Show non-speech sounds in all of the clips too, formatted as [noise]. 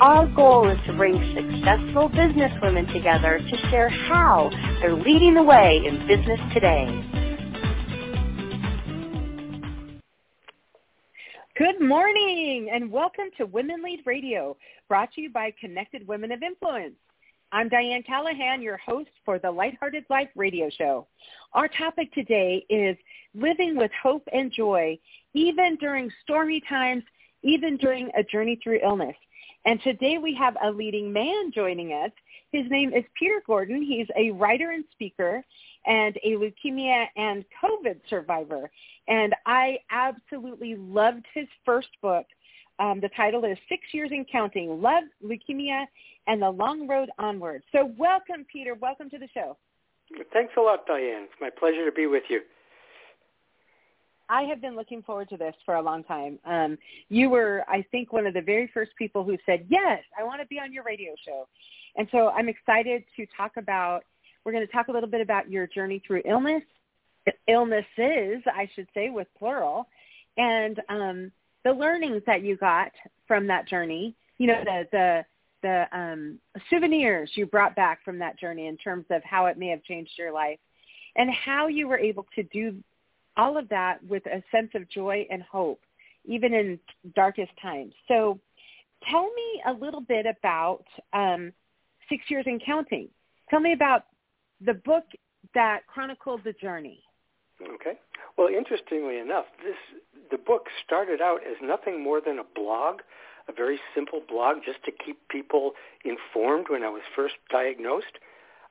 Our goal is to bring successful businesswomen together to share how they're leading the way in business today. Good morning and welcome to Women Lead Radio, brought to you by Connected Women of Influence. I'm Dianne Callahan, your host for the Lighthearted Life radio show. Our topic today is living with hope and joy, even during stormy times, even during a journey through illness. And today we have a leading man joining us. His name is Peter Gordon. He's a writer and speaker and a leukemia and COVID survivor. And I absolutely loved his first book. Um, the title is Six Years and Counting, Love, Leukemia, and the Long Road Onward. So welcome, Peter. Welcome to the show. Thanks a lot, Dianne. It's my pleasure to be with you. I have been looking forward to this for a long time. Um, you were, I think, one of the very first people who said, yes, I want to be on your radio show. And so I'm excited to talk about, we're going to talk a little bit about your journey through illness, illnesses, I should say, with plural, and um, the learnings that you got from that journey, you know, the, the, the um, souvenirs you brought back from that journey in terms of how it may have changed your life and how you were able to do all of that with a sense of joy and hope, even in darkest times. So tell me a little bit about um, Six Years and Counting. Tell me about the book that chronicled the journey. Okay. Well, interestingly enough, this the book started out as nothing more than a blog, a very simple blog just to keep people informed when I was first diagnosed.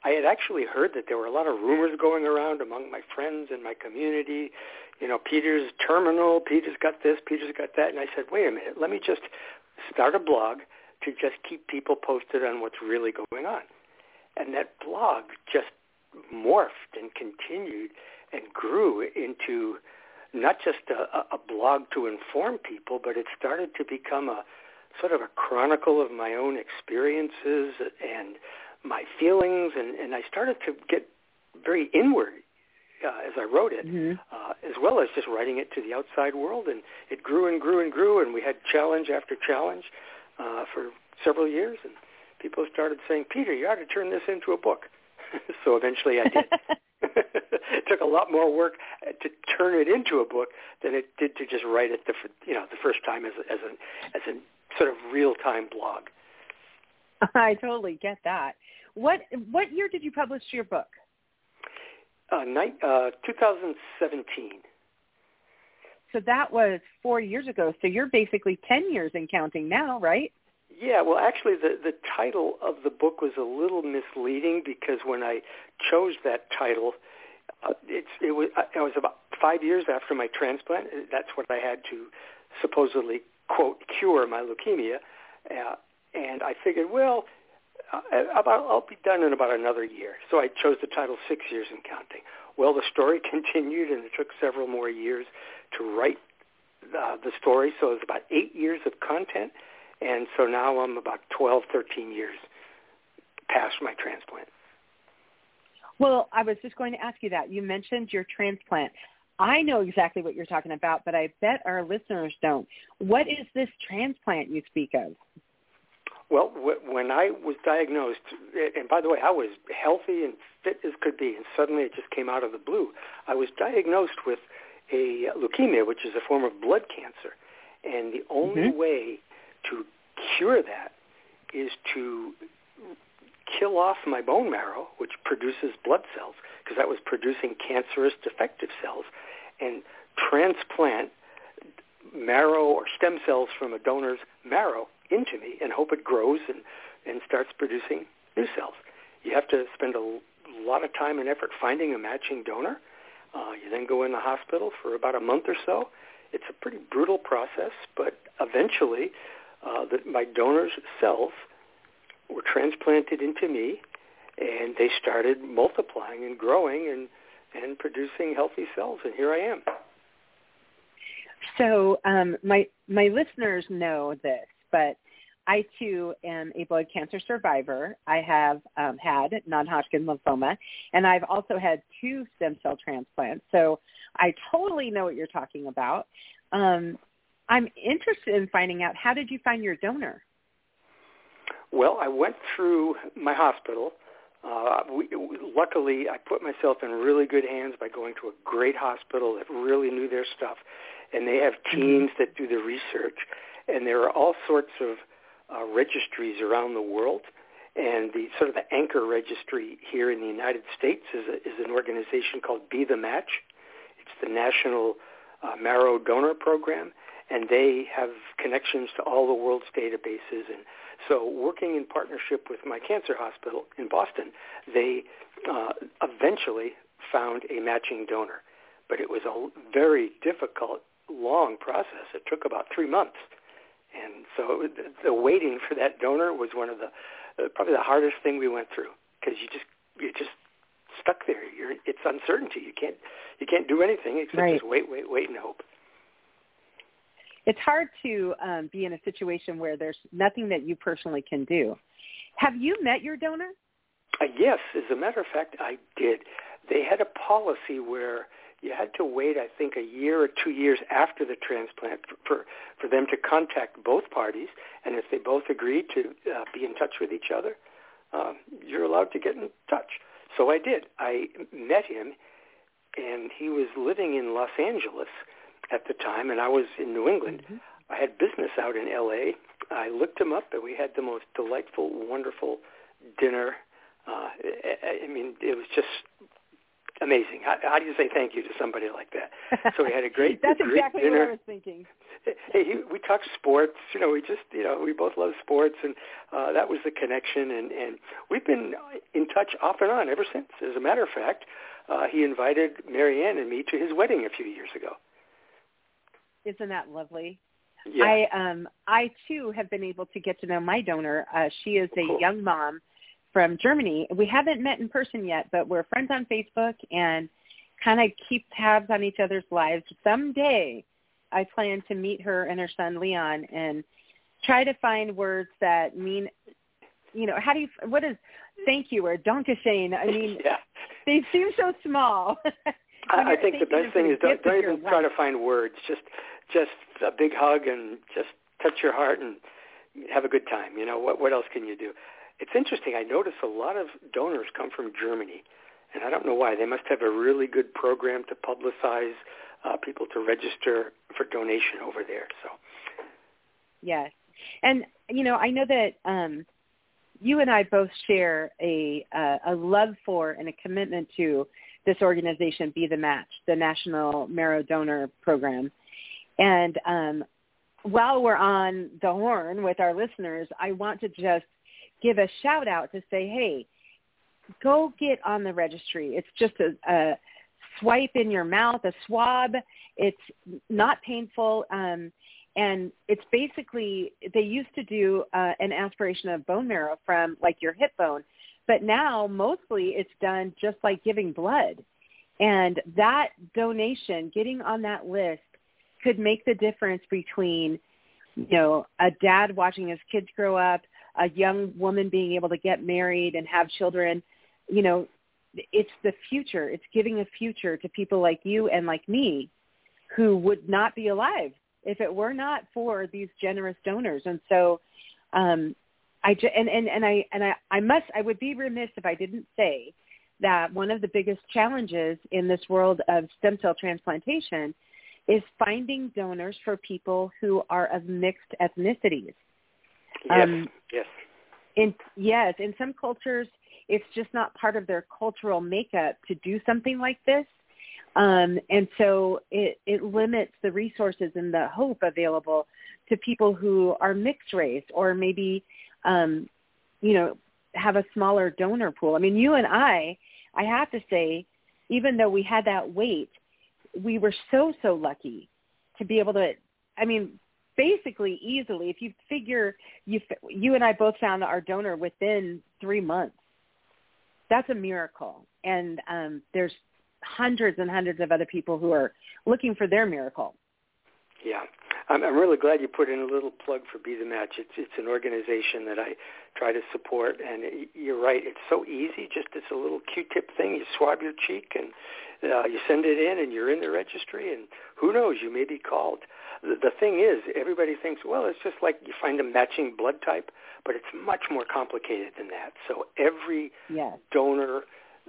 I had actually heard that there were a lot of rumors going around among my friends and my community. You know, Peter's terminal, Peter's got this, Peter's got that. And I said, wait a minute, let me just start a blog to just keep people posted on what's really going on. And that blog just morphed and continued and grew into not just a, a blog to inform people, but it started to become a sort of a chronicle of my own experiences and my feelings, and, and I started to get very inward uh, as I wrote it, mm-hmm. uh, as well as just writing it to the outside world. And it grew and grew and grew, and we had challenge after challenge uh, for several years. And people started saying, Peter, you ought to turn this into a book. [laughs] so eventually I did. [laughs] [laughs] it took a lot more work to turn it into a book than it did to just write it the you know the first time as a, as a as a sort of real time blog. [laughs] I totally get that. What what year did you publish your book? Uh, night, uh, 2017. So that was four years ago. So you're basically 10 years and counting now, right? Yeah, well, actually, the the title of the book was a little misleading because when I chose that title, uh, it's it was it was about five years after my transplant. That's what I had to supposedly quote cure my leukemia, uh, and I figured, well, uh, about I'll be done in about another year. So I chose the title Six Years and Counting. Well, the story [laughs] continued, and it took several more years to write uh, the story. So it was about eight years of content, and so now I'm about 12, 13 years past my transplant. Well, I was just going to ask you that. You mentioned your transplant. I know exactly what you're talking about, but I bet our listeners don't. What is this transplant you speak of? Well, when I was diagnosed, and by the way, I was healthy and fit as could be, and suddenly it just came out of the blue. I was diagnosed with a leukemia, which is a form of blood cancer, and the only mm-hmm. way to cure that is to kill off my bone marrow, which produces blood cells, because that was producing cancerous defective cells, and transplant marrow or stem cells from a donor's marrow into me and hope it grows and, and starts producing new cells. You have to spend a lot of time and effort finding a matching donor. Uh, you then go in the hospital for about a month or so. It's a pretty brutal process, but eventually uh, the, my donor's cells were transplanted into me, and they started multiplying and growing and and producing healthy cells, and here I am. So um, my my listeners know this, but I too am a blood cancer survivor. I have um, had non-Hodgkin lymphoma, and I've also had two stem cell transplants. So I totally know what you're talking about. Um, I'm interested in finding out how did you find your donor? Well, I went through my hospital. Uh, we, luckily, I put myself in really good hands by going to a great hospital that really knew their stuff, and they have mm-hmm. teams that do the research. And there are all sorts of uh, registries around the world, and the sort of the anchor registry here in the United States is, a, is an organization called Be the Match. It's the National uh, Marrow Donor Program, and they have connections to all the world's databases. And so working in partnership with my cancer hospital in Boston, they uh, eventually found a matching donor. But it was a very difficult, long process. It took about three months. And so the waiting for that donor was one of the uh, probably the hardest thing we went through because you just you're just stuck there. You're it's uncertainty. You can't you can't do anything except right. just wait, wait, wait, and hope it's hard to um, be in a situation where there's nothing that you personally can do. Have you met your donor? Uh, yes, as a matter of fact, I did. They had a policy where you had to wait, I think, a year or two years after the transplant for for them to contact both parties, and if they both agreed to uh, be in touch with each other, uh, you're allowed to get in touch. So I did. I met him, and he was living in Los Angeles at the time, and I was in New England. Mm-hmm. I had business out in L.A. I looked him up, and we had the most delightful, wonderful dinner. Uh, I, I mean, it was just amazing. How, how do you say thank you to somebody like that? [laughs] So we had a great, That's a great exactly dinner. what I was thinking. Hey, he, we talked sports. You know, we just, you know, we both love sports, and uh, that was the connection. And and we've been in touch off and on ever since. As a matter of fact, uh, he invited Marianne and me to his wedding a few years ago. Isn't that lovely? Yeah. I um I too have been able to get to know my donor. Uh, she is a cool. young mom from Germany. We haven't met in person yet, but we're friends on Facebook and kind of keep tabs on each other's lives. Someday, I plan to meet her and her son Leon and try to find words that mean, you know, how do you what is thank you or dankeschön? I mean, [laughs] yeah. they seem so small. [laughs] I, I think the best thing is don't, don't even try to find words. Just just a big hug and just touch your heart and have a good time. You know what what else can you do? It's interesting. I notice a lot of donors come from Germany, and I don't know why. They must have a really good program to publicize uh, people to register for donation over there. So yes, and you know I know that. um you and I both share a uh, a love for and a commitment to this organization Be the Match, the National Marrow Donor Program. And um, while we're on the horn with our listeners, I want to just give a shout out to say, hey, go get on the registry. It's just a, a swipe in your mouth, a swab. It's not painful. Um, and it's basically, they used to do uh, an aspiration of bone marrow from like your hip bone but now mostly it's done just like giving blood. And that donation, getting on that list could make the difference between, you know, a dad watching his kids grow up, a young woman being able to get married and have children. You know, it's the future. It's giving a future to people like you and like me who would not be alive if it were not for these generous donors. And so um, I just, and, and, and I and I, I must I would be remiss if I didn't say that one of the biggest challenges in this world of stem cell transplantation is finding donors for people who are of mixed ethnicities. Yes, um, yes. In yes, in some cultures, it's just not part of their cultural makeup to do something like this, um, and so it, it limits the resources and the hope available to people who are mixed race or maybe um, you know, have a smaller donor pool. I mean, you and I, I have to say, even though we had that wait, we were so, so lucky to be able to, I mean, basically easily, if you figure you you and I both found our donor within three months, that's a miracle. And um, there's hundreds and hundreds of other people who are looking for their miracle. Yeah, I'm, I'm really glad you put in a little plug for Be the Match. It's it's an organization that I try to support, and it, you're right. It's so easy. Just it's a little Q-tip thing. You swab your cheek and uh, you send it in, and you're in the registry. And who knows? You may be called. The, the thing is, everybody thinks, well, it's just like you find a matching blood type, but it's much more complicated than that. So every yes. donor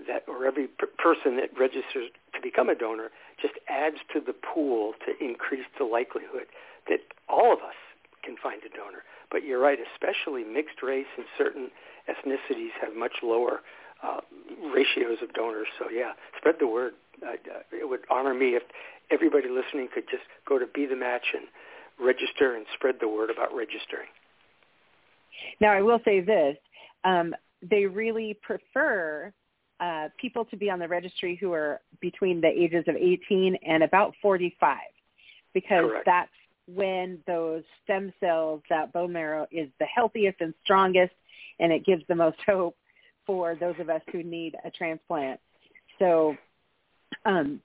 that or every p- person that registers to become a donor just adds to the pool to increase the likelihood that all of us can find a donor. But you're right, especially mixed race and certain ethnicities have much lower uh, ratios of donors. So yeah, spread the word. Uh, it would honor me if everybody listening could just go to Be the Match and register and spread the word about registering. Now, I will say this. Um, they really prefer uh, people to be on the registry who are between the ages of 18 and about 45 because Correct. that's when those stem cells, that bone marrow is the healthiest and strongest, and it gives the most [laughs] hope for those of us who need a transplant. So, um,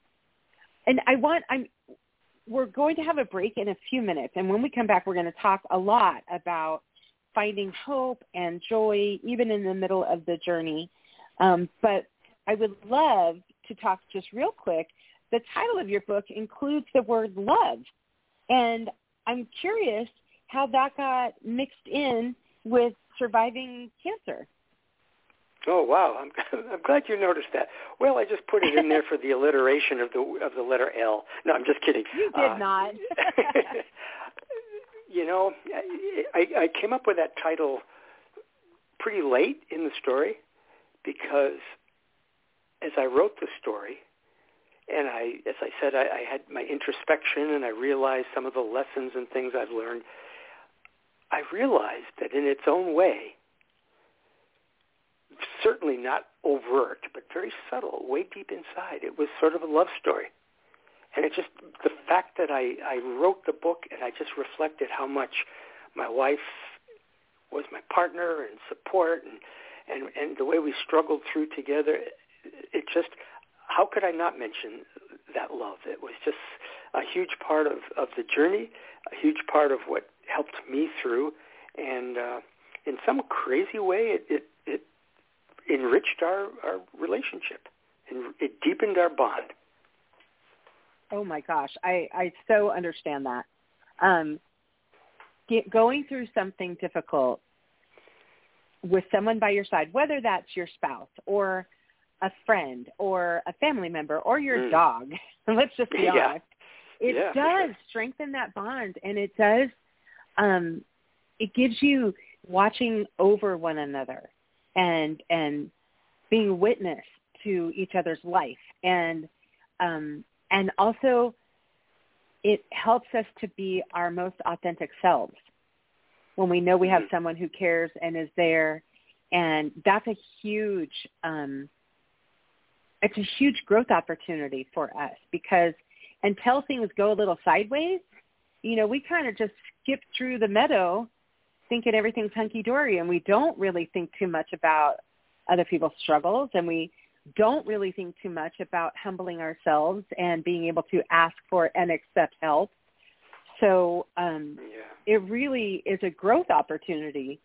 and I want I'm we're going to have a break in a few minutes, and when we come back, we're going to talk a lot about finding hope and joy even in the middle of the journey. Um, but I would love to talk just real quick. The title of your book includes the word love. And I'm curious how that got mixed in with surviving cancer. Oh wow, I'm [laughs] I'm glad you noticed that. Well, I just put it in there for the alliteration of the of the letter L. No, I'm just kidding. You did uh, not. [laughs] you know, I I came up with that title pretty late in the story because as I wrote the story, and I, as I said, I, I had my introspection and I realized some of the lessons and things I've learned. I realized that in its own way, certainly not overt, but very subtle, way deep inside, it was sort of a love story. And it just, the fact that I, I wrote the book and I just reflected how much my wife was my partner and support and, and, and the way we struggled through together, it just, how could I not mention that love? It was just a huge part of, of the journey, a huge part of what helped me through, and uh, in some crazy way, it, it, it enriched our, our relationship, and it deepened our bond. Oh my gosh, I, I so understand that. Um, get, going through something difficult with someone by your side, whether that's your spouse or a friend or a family member or your mm. dog. [laughs] Let's just be [laughs] yeah. honest. It yeah, does sure. strengthen that bond and it does um it gives you watching over one another and and being witness to each other's life and um and also it helps us to be our most authentic selves when we know we have mm-hmm. someone who cares and is there and that's a huge um it's a huge growth opportunity for us because until things go a little sideways, you know, we kind of just skip through the meadow thinking everything's hunky-dory and we don't really think too much about other people's struggles and we don't really think too much about humbling ourselves and being able to ask for and accept help. So um, yeah. it really is a growth opportunity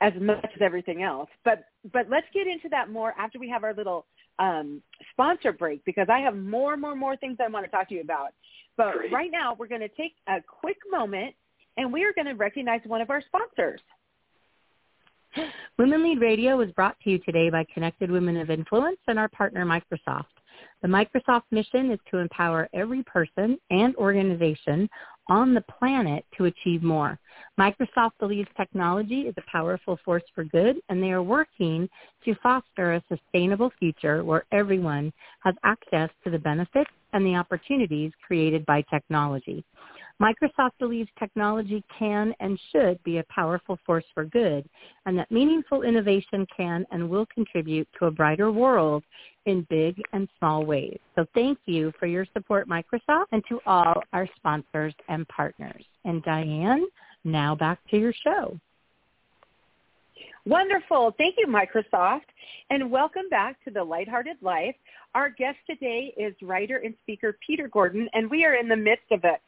as much as everything else. But but let's get into that more after we have our little um, sponsor break because I have more, more, more things I want to talk to you about. But Great. right now, we're going to take a quick moment and we are going to recognize one of our sponsors. Women Lead Radio is brought to you today by Connected Women of Influence and our partner Microsoft. The Microsoft mission is to empower every person and organization on the planet to achieve more. Microsoft believes technology is a powerful force for good, and they are working to foster a sustainable future where everyone has access to the benefits and the opportunities created by technology. Microsoft believes technology can and should be a powerful force for good and that meaningful innovation can and will contribute to a brighter world in big and small ways. So thank you for your support, Microsoft, and to all our sponsors and partners. And Dianne, now back to your show. Wonderful. Thank you, Microsoft. And welcome back to The Lighthearted Life. Our guest today is writer and speaker Peter Gordon, and we are in the midst of a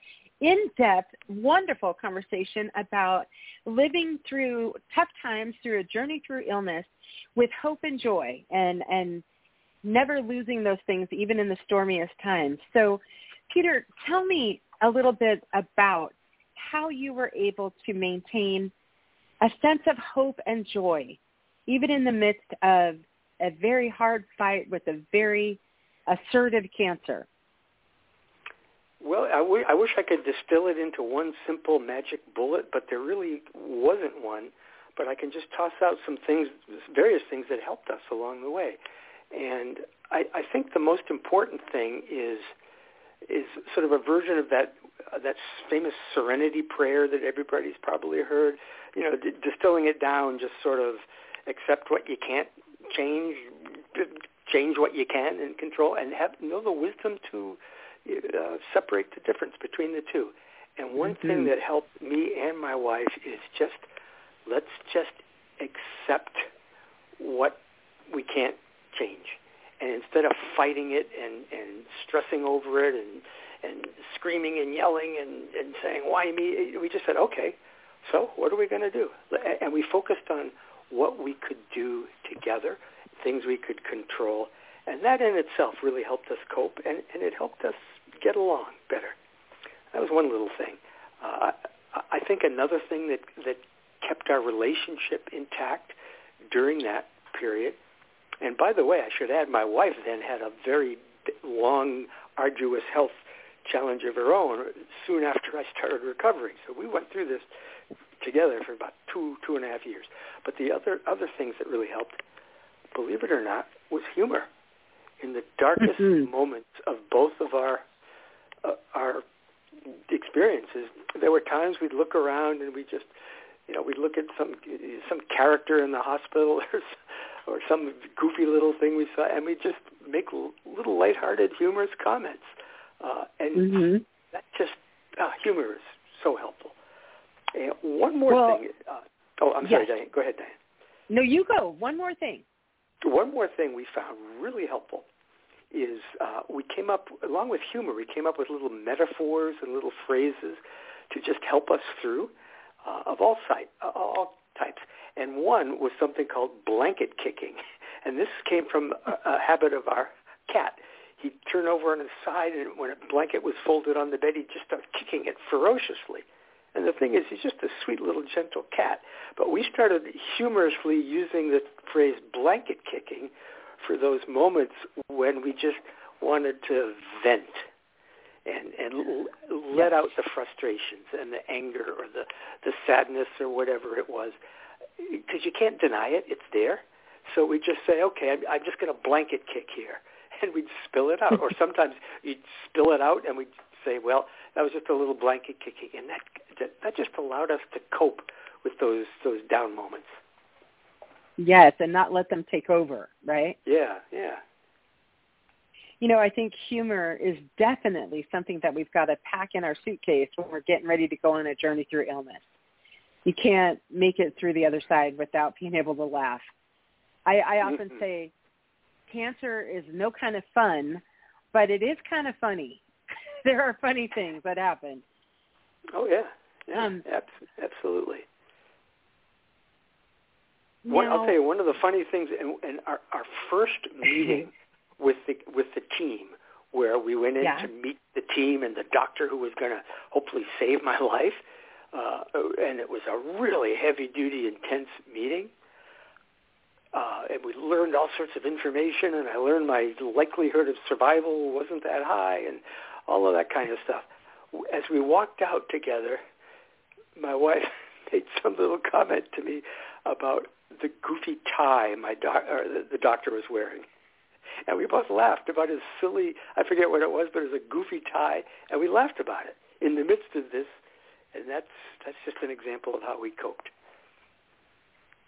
in-depth, wonderful conversation about living through tough times through a journey through illness with hope and joy and, and never losing those things even in the stormiest times. So Peter, tell me a little bit about how you were able to maintain a sense of hope and joy, even in the midst of a very hard fight with a very assertive cancer. Well, I, w- I wish I could distill it into one simple magic bullet, but there really wasn't one. But I can just toss out some things, various things that helped us along the way. And I, I think the most important thing is is sort of a version of that uh, that famous serenity prayer that everybody's probably heard. You know, d- distilling it down, just sort of accept what you can't change, change what you can and control, and have know the wisdom to uh, separate the difference between the two. And one mm-hmm. thing that helped me and my wife is just let's just accept what we can't change. And instead of fighting it and, and stressing over it and, and screaming and yelling and, and saying, why me? We just said, okay, so what are we going to do? And we focused on what we could do together, things we could control. And that in itself really helped us cope, and, and it helped us get along better. That was one little thing. Uh, I think another thing that, that kept our relationship intact during that period, and by the way, I should add, my wife then had a very long, arduous health challenge of her own soon after I started recovering. So we went through this together for about two, two and a half years. But the other other things that really helped, believe it or not, was humor. In the darkest mm-hmm. moments of both of our uh, our experiences, there were times we'd look around and we just, you know, we'd look at some some character in the hospital [laughs] or or some goofy little thing we saw, and we just make little lighthearted, humorous comments. Uh, and mm-hmm. that just uh, humor is so helpful. And one more well, thing. Uh, oh, I'm sorry, Dianne. Go ahead, Dianne. No, you go. One more thing. One more thing we found really helpful is uh, we came up, along with humor, we came up with little metaphors and little phrases to just help us through uh, of all, sight, uh, all types. And one was something called blanket kicking. [laughs] And this came from a, a habit of our cat. He'd turn over on his side, and when a blanket was folded on the bed, he'd just start kicking it ferociously. And the thing is, he's just a sweet little gentle cat. But we started humorously using the phrase blanket kicking for those moments when we just wanted to vent and and let out the frustrations and the anger or the the sadness or whatever it was. Because you can't deny it it's there. So we just say okay i'm, I'm just going to blanket kick here. [laughs] And we'd spill it out. Or [laughs] sometimes you'd spill it out and we'd say well that was just a little blanket kicking. And that that, that just allowed us to cope with those those down moments. Yes, and not let them take over, right? Yeah, yeah. You know, I think humor is definitely something that we've got to pack in our suitcase when we're getting ready to go on a journey through illness. You can't make it through the other side without being able to laugh. I, I often mm-hmm. say cancer is no kind of fun, but it is kind of funny. [laughs] there are funny things that happen. Oh yeah, yeah, um, absolutely. One, I'll tell you one of the funny things in, in our, our first [laughs] meeting with the with the team, where we went in yeah. to meet the team and the doctor who was going to hopefully save my [laughs] life, uh, and it was a really heavy duty, intense meeting. Uh, and we learned all sorts of information, and I learned my likelihood of survival wasn't that high, and all of that kind of stuff. As we walked out together, my wife [laughs] made some little comment to me about the goofy tie my doc- or the, the doctor was wearing. And we both laughed about his silly, I forget what it was, but it was a goofy tie, and we laughed about it in the midst of this. And that's, that's just an example of how we coped.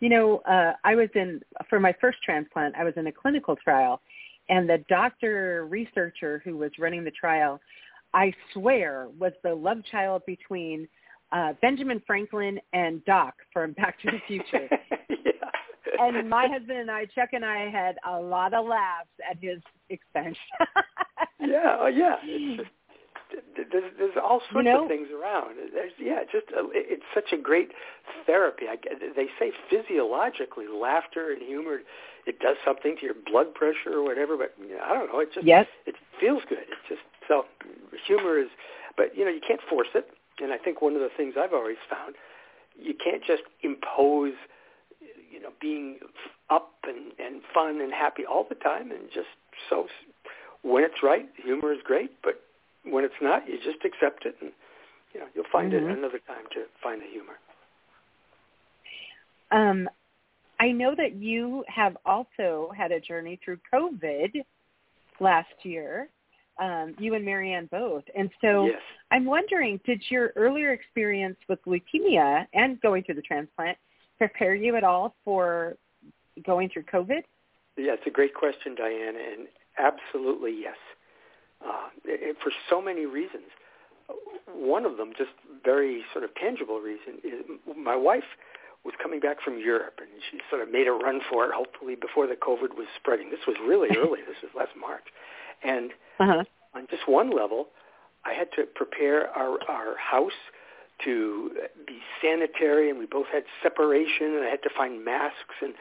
You know, uh, I was in, for my first transplant, I was in a clinical trial, and the doctor researcher who was running the trial, I swear, was the love child between uh, Benjamin Franklin and Doc from Back to the Future. [laughs] yeah. And my husband and I, Chuck and I, had a lot of laughs at his expense. [laughs] yeah, oh, yeah. It's just, there's there's all sorts you know, of things around. There's yeah, just uh, a, it's such a great therapy. I, they say physiologically, laughter and humor, it does something to your blood pressure or whatever. But you know, I don't know. It just yes. it feels good. It's just so humor is, but you know you can't force it. And I think one of the things I've always found, you can't just impose, know, being up and and fun and happy all the time. And just so when it's right, humor is great, but when it's not, you just accept it, and you know you'll find mm-hmm. it another time to find the humor. Um, I know that you have also had a journey through COVID last year. Um, you and Marianne both, and so yes. I'm wondering, did your earlier experience with leukemia and going through the transplant prepare you at all for going through COVID? Yeah, it's a great question, Diana, and absolutely yes uh, it, for so many reasons. One of them, just very sort of tangible reason, is my wife was coming back from Europe, and she sort of made a run for it, hopefully before the COVID was spreading. This was really [laughs] early. this was last March, and uh-huh. on just one level, I had to prepare our our house to be sanitary, and we both had separation, and I had to find masks, and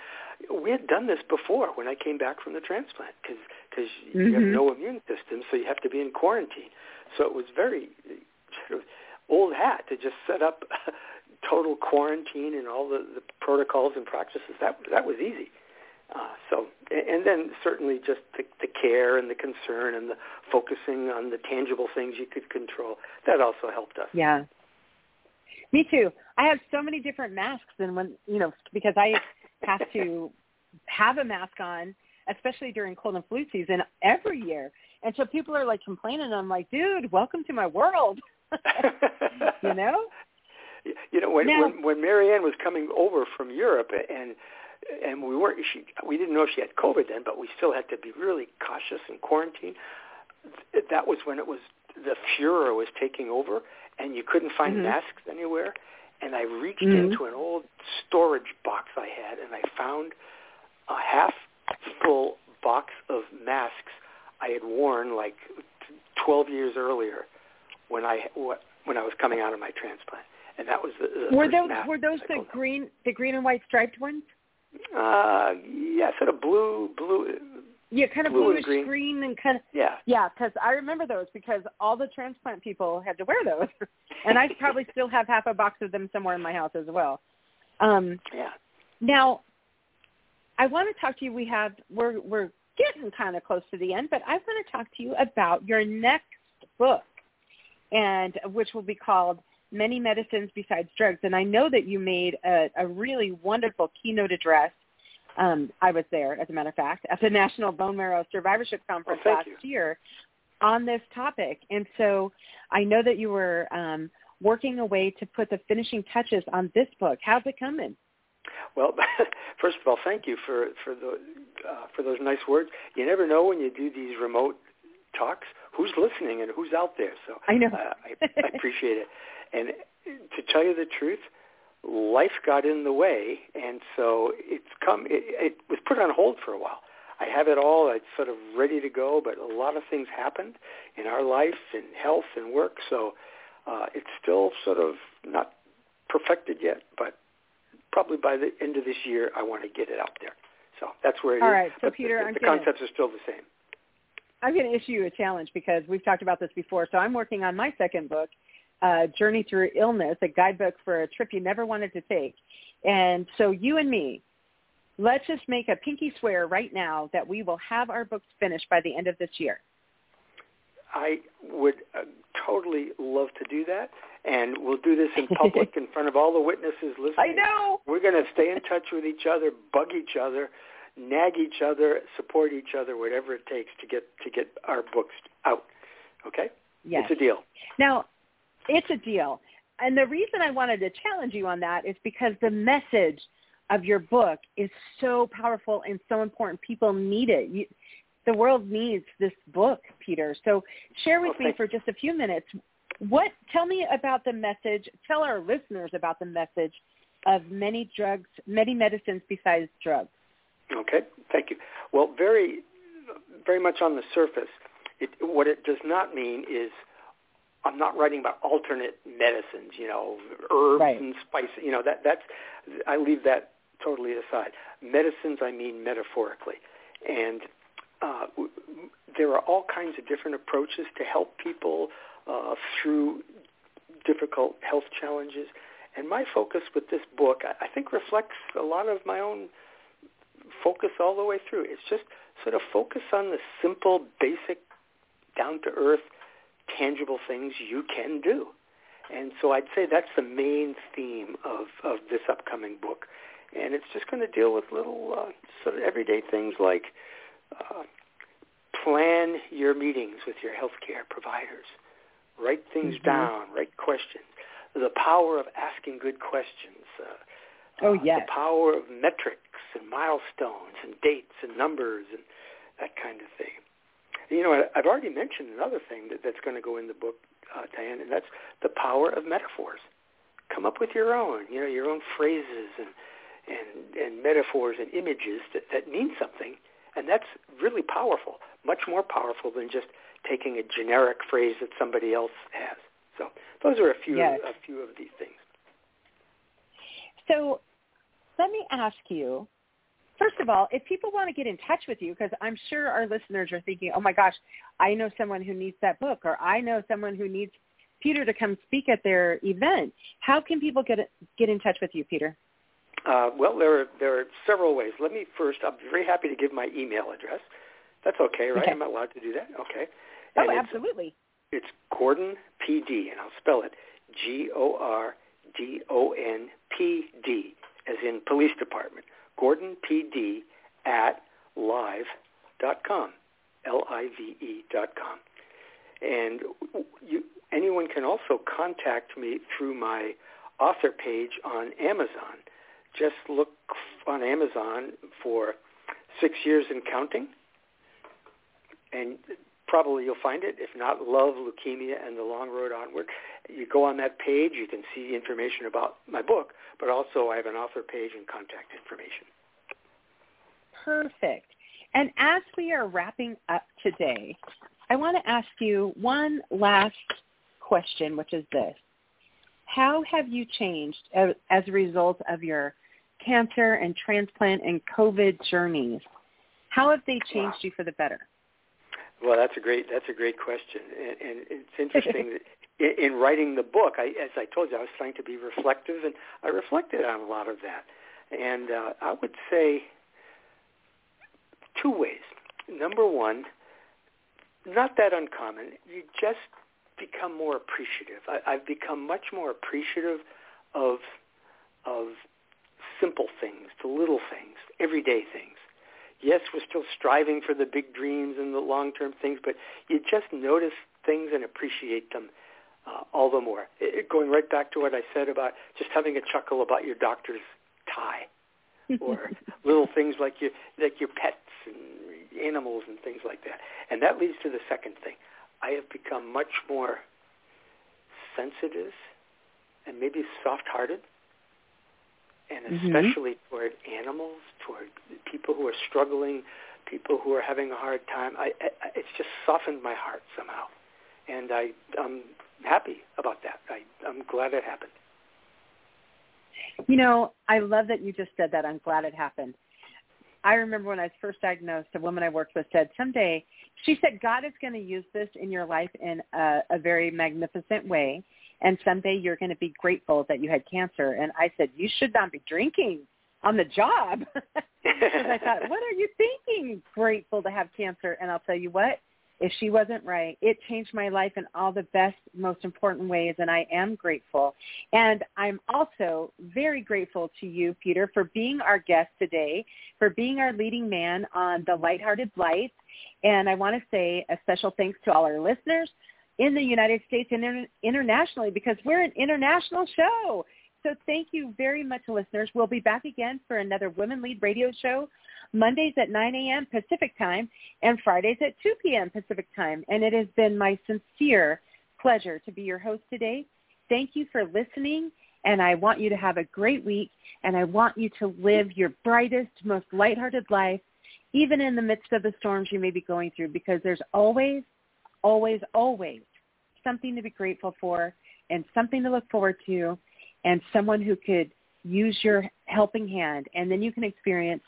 we had done this before when I came back from the transplant because because mm-hmm. you have no immune system, so you have to be in quarantine. So it was very sort of old hat to just set up [laughs] total quarantine and all the, the protocols and practices. That that was easy. Uh, so and then certainly just the, the care and the concern and the focusing on the tangible things you could control that also helped us. Yeah. Me too. I have so many different masks, and when you know, because I have to have a mask on especially during cold and flu season every year. And so people are like complaining. And I'm like, dude, welcome to my world. [laughs] you know? You know, when, now, when when Marianne was coming over from Europe and and we weren't she we didn't know she had COVID then, but we still had to be really cautious and quarantine. That was when it was the furor was taking over and you couldn't find mm-hmm. masks anywhere. And I reached mm-hmm. into an old storage box I had and I found a half full box of masks I had worn like 12 years earlier when I when I was coming out of my transplant, and that was the, the were those were those the green the green and white striped ones? Uh, yeah, sort of blue blue. Yeah, kind of bluish green. green and kind of yeah yeah. Because I remember those because all the transplant people had to wear those, [laughs] and I probably still have half a box of them somewhere in my house as well. Um, yeah. Now, I want to talk to you. We have we're we're getting kind of close to the end, but I want to talk to you about your next book, and which will be called Many Medicines Besides Drugs. And I know that you made a, a really wonderful keynote address. Um, I was there, as a matter of fact, at the National Bone Marrow Survivorship Conference oh, last you. year on this topic. And so I know that you were um, working a way to put the finishing touches on this book. How's it coming? Well, [laughs] first of all, thank you for for the uh, for those nice words. You never know when you do these remote talks who's listening and who's out there. So I know uh, I, I appreciate it. And to tell you the truth, life got in the way, and so it's come. It, it was put on hold for a while. I have it all. It's sort of ready to go, but a lot of things happened in our life, in health and work. So uh, it's still sort of not perfected yet, but probably by the end of this year, I want to get it out there. So that's where it All is. right, so but Peter, the, the gonna, concepts are still the same. I'm going to issue you a challenge because we've talked about this before. So I'm working on my second book, uh, Journey Through Illness, a guidebook for a trip you never wanted to take. And so you and me, let's just make a pinky swear right now that we will have our books finished by the end of this year. I would uh, totally love to do that, and we'll do this in public [laughs] in front of all the witnesses listening. I know. We're going to stay in touch with each other, bug each other, nag each other, support each other, whatever it takes to get to get our books out. Okay? Yes. It's a deal. Now, it's a deal. And the reason I wanted to challenge you on that is because the message of your book is so powerful and so important. People need it. You, the world needs this book, Peter. So share with well, me for just a few minutes. What tell me about the message? Tell our listeners about the message of many drugs, many medicines besides drugs. Okay, thank you. Well, very, very much on the surface, it, what it does not mean is I'm not writing about alternate medicines, you know, herbs right. and spices. You know that that's I leave that totally aside. Medicines, I mean metaphorically, and uh, there are all kinds of different approaches to help people uh, through difficult health challenges. And my focus with this book, I think, reflects a lot of my own focus all the way through. It's just sort of focus on the simple, basic, down-to-earth, tangible things you can do. And so I'd say that's the main theme of, of this upcoming book. And it's just going to deal with little uh, sort of everyday things like uh, plan your meetings with your healthcare providers. Write things mm-hmm. down. Write questions. The power of asking good questions. Uh, oh, yes. Uh, the power of metrics and milestones and dates and numbers and that kind of thing. You know, I've already mentioned another thing that, that's going to go in the book, uh, Dianne, and that's the power of metaphors. Come up with your own, you know, your own phrases and and, and metaphors and images that, that mean something, and that's really powerful, much more powerful than just taking a generic phrase that somebody else has. So those are a few yes. a few of these things. So let me ask you, first of all, if people want to get in touch with you, because I'm sure our listeners are thinking, oh my gosh, I know someone who needs that book, or I know someone who needs Peter to come speak at their event. How can people get get in touch with you, Peter? Uh, well, there are there are several ways. Let me first. I'm very happy to give my email address. That's okay, right? Okay. I'm allowed to do that. Okay. Oh, absolutely. It's, it's Gordon PD, and I'll spell it G O R D O N P D, as in police department. Gordon PD at live dot com, L I V E dot com, and you, anyone can also contact me through my author page on Amazon. Just look on Amazon for six years and counting, and probably you'll find it. If not, Love Leukemia and the Long Road Onward. You go on that page, you can see information about my book, but also I have an author page and contact information. Perfect. And as we are wrapping up today, I want to ask you one last question, which is this. How have you changed as a result of your cancer and transplant and COVID journeys. How have they changed wow. you for the better? Well, that's a great that's a great question, and, and it's [laughs] interesting that in, in writing the book, I, as I told you, I was trying to be reflective, and I reflected on a lot of that. And uh, I would say two ways. Number one, not that uncommon. You just become more appreciative. I, I've become much more appreciative of of simple things, the little things, everyday things. Yes, we're still striving for the big dreams and the long-term things, but you just notice things and appreciate them uh, all the more. It, going right back to what I said about just having a chuckle about your doctor's tie, [laughs] or little things like your like your pets and animals and things like that. And that leads to the second thing. I have become much more sensitive and maybe soft-hearted and mm-hmm. especially mm-hmm. toward animals, toward people who are struggling, people who are having a hard time. I, I, it's just softened my heart somehow, and I, I'm happy about that. I, I'm glad it happened. You know, I love that you just said that. I'm glad it happened. I remember when I was first diagnosed, a woman I worked with said, someday, she said, God is going to use this in your life in a, a very magnificent way and someday you're going to be grateful that you had cancer. And I said, you should not be drinking on the job. [laughs] Because I thought, what are you thinking? Grateful to have cancer. And I'll tell you what, if she wasn't right, it changed my life in all the best, most important ways, and I am grateful. And I'm also very grateful to you, Peter, for being our guest today, for being our leading man on the Lighthearted Light. And I want to say a special thanks to all our listeners in the United States and inter- internationally because we're an international show. So thank you very much, listeners. We'll be back again for another Women Lead Radio show, Mondays at 9 a.m. Pacific Time and Fridays at 2 p.m. Pacific Time. And it has been my sincere pleasure to be your host today. Thank you for listening, and I want you to have a great week, and I want you to live your brightest, most lighthearted life, even in the midst of the storms you may be going through, because there's always, always, always something to be grateful for and something to look forward to and someone who could use your helping hand. And then you can experience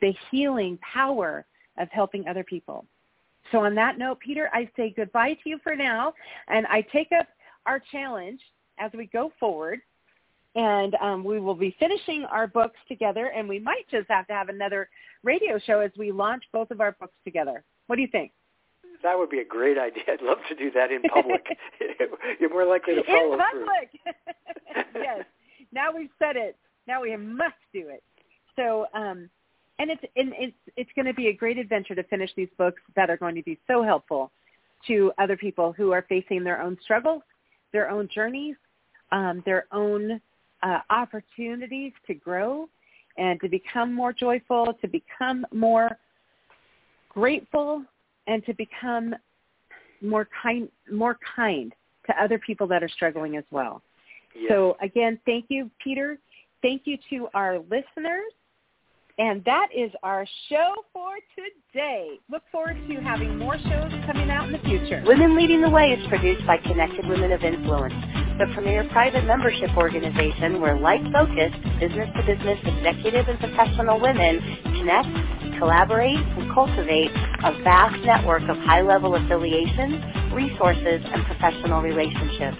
the healing power of helping other people. So on that note, Peter, I say goodbye to you for now, and I take up our challenge as we go forward. And um, we will be finishing our books together, and we might just have to have another radio show as we launch both of our books together. What do you think? That would be a great idea. I'd love to do that in public. [laughs] You're more likely to follow in public. [laughs] yes. Now we've said it. Now we must do it. So, um, and it's and it's it's going to be a great adventure to finish these books that are going to be so helpful to other people who are facing their own struggles, their own journeys, um, their own uh, opportunities to grow and to become more joyful, to become more grateful, and to become more kind, more kind to other people that are struggling as well. Yes. So again, thank you, Peter. Thank you to our listeners. And that is our show for today. Look forward to having more shows coming out in the future. Women Leading the Way is produced by Connected Women of Influence, the premier private membership organization where like-focused, business-to-business executive and professional women connect, collaborate, and cultivate a vast network of high-level affiliations, resources, and professional relationships.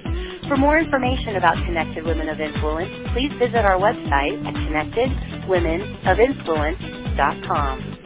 For more information about Connected Women of Influence, please visit our website at connectedwomenofinfluence.com.